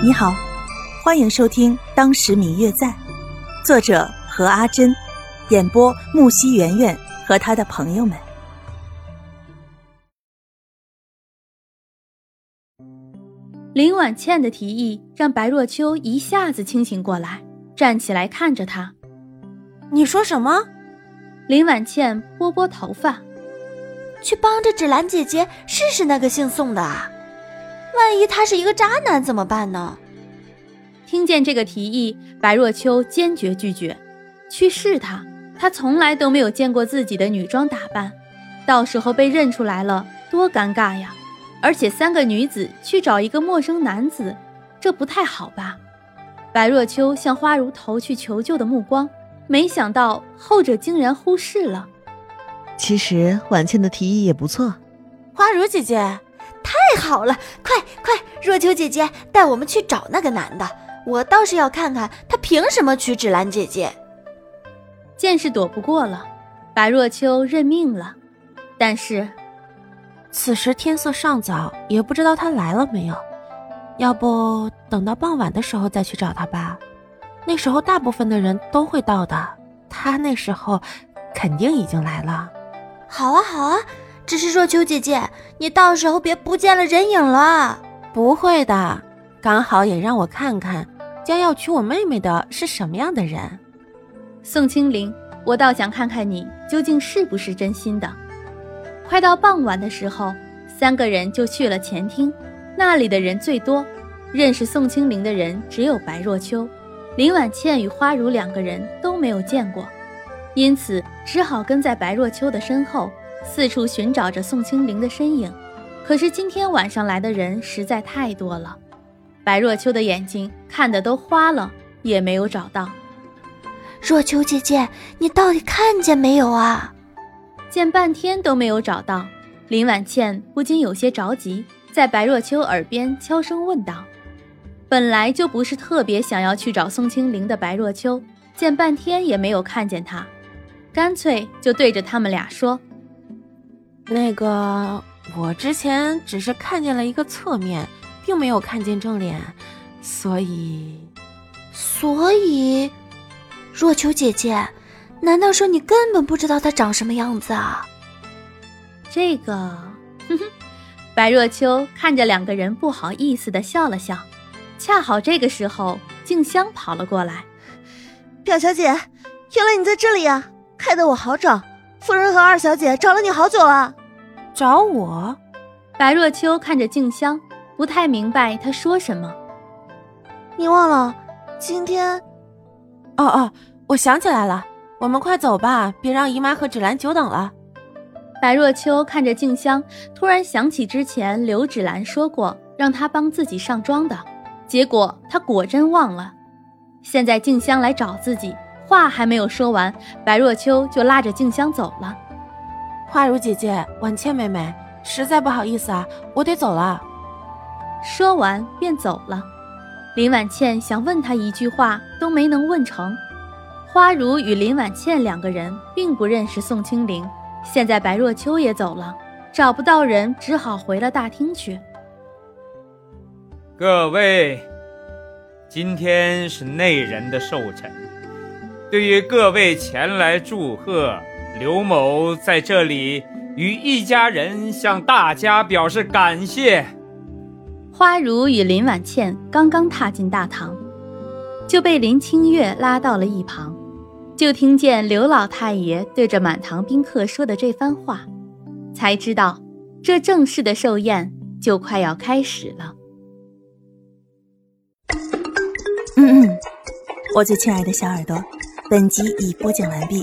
你好，欢迎收听《当时明月在》，作者何阿珍，演播木西圆圆和他的朋友们。林婉倩的提议让白若秋一下子清醒过来，站起来看着他。你说什么？林婉倩拨拨头发，去帮着芷兰姐姐试试那个姓宋的啊。万一他是一个渣男怎么办呢？听见这个提议，白若秋坚决拒绝。去试他，他从来都没有见过自己的女装打扮，到时候被认出来了，多尴尬呀！而且三个女子去找一个陌生男子，这不太好吧？白若秋向花如投去求救的目光，没想到后者竟然忽视了。其实婉倩的提议也不错，花如姐姐。太好了，快快，若秋姐姐带我们去找那个男的，我倒是要看看他凭什么娶芷兰姐姐。见是躲不过了，白若秋认命了。但是，此时天色尚早，也不知道他来了没有。要不等到傍晚的时候再去找他吧，那时候大部分的人都会到的，他那时候肯定已经来了。好啊，好啊。只是若秋姐姐，你到时候别不见了人影了。不会的，刚好也让我看看将要娶我妹妹的是什么样的人。宋清灵，我倒想看看你究竟是不是真心的。快到傍晚的时候，三个人就去了前厅，那里的人最多，认识宋清灵的人只有白若秋、林婉倩与花如两个人都没有见过，因此只好跟在白若秋的身后。四处寻找着宋清灵的身影，可是今天晚上来的人实在太多了，白若秋的眼睛看得都花了，也没有找到。若秋姐姐，你到底看见没有啊？见半天都没有找到，林婉倩不禁有些着急，在白若秋耳边悄声问道。本来就不是特别想要去找宋清灵的白若秋，见半天也没有看见她，干脆就对着他们俩说。那个，我之前只是看见了一个侧面，并没有看见正脸，所以，所以，若秋姐姐，难道说你根本不知道他长什么样子啊？这个，哼哼，白若秋看着两个人，不好意思的笑了笑。恰好这个时候，静香跑了过来，表小姐，原来你在这里啊，害得我好找。夫人和二小姐找了你好久了，找我。白若秋看着静香，不太明白她说什么。你忘了今天？哦哦，我想起来了，我们快走吧，别让姨妈和芷兰久等了。白若秋看着静香，突然想起之前刘芷兰说过让她帮自己上妆的，结果她果真忘了。现在静香来找自己。话还没有说完，白若秋就拉着静香走了。花如姐姐，婉倩妹妹，实在不好意思啊，我得走了。说完便走了。林婉倩想问他一句话都没能问成。花如与林婉倩两个人并不认识宋清灵，现在白若秋也走了，找不到人，只好回了大厅去。各位，今天是内人的寿辰。对于各位前来祝贺，刘某在这里与一家人向大家表示感谢。花如与林婉倩刚刚踏进大堂，就被林清月拉到了一旁，就听见刘老太爷对着满堂宾客说的这番话，才知道这正式的寿宴就快要开始了。嗯嗯，我最亲爱的小耳朵。本集已播讲完毕，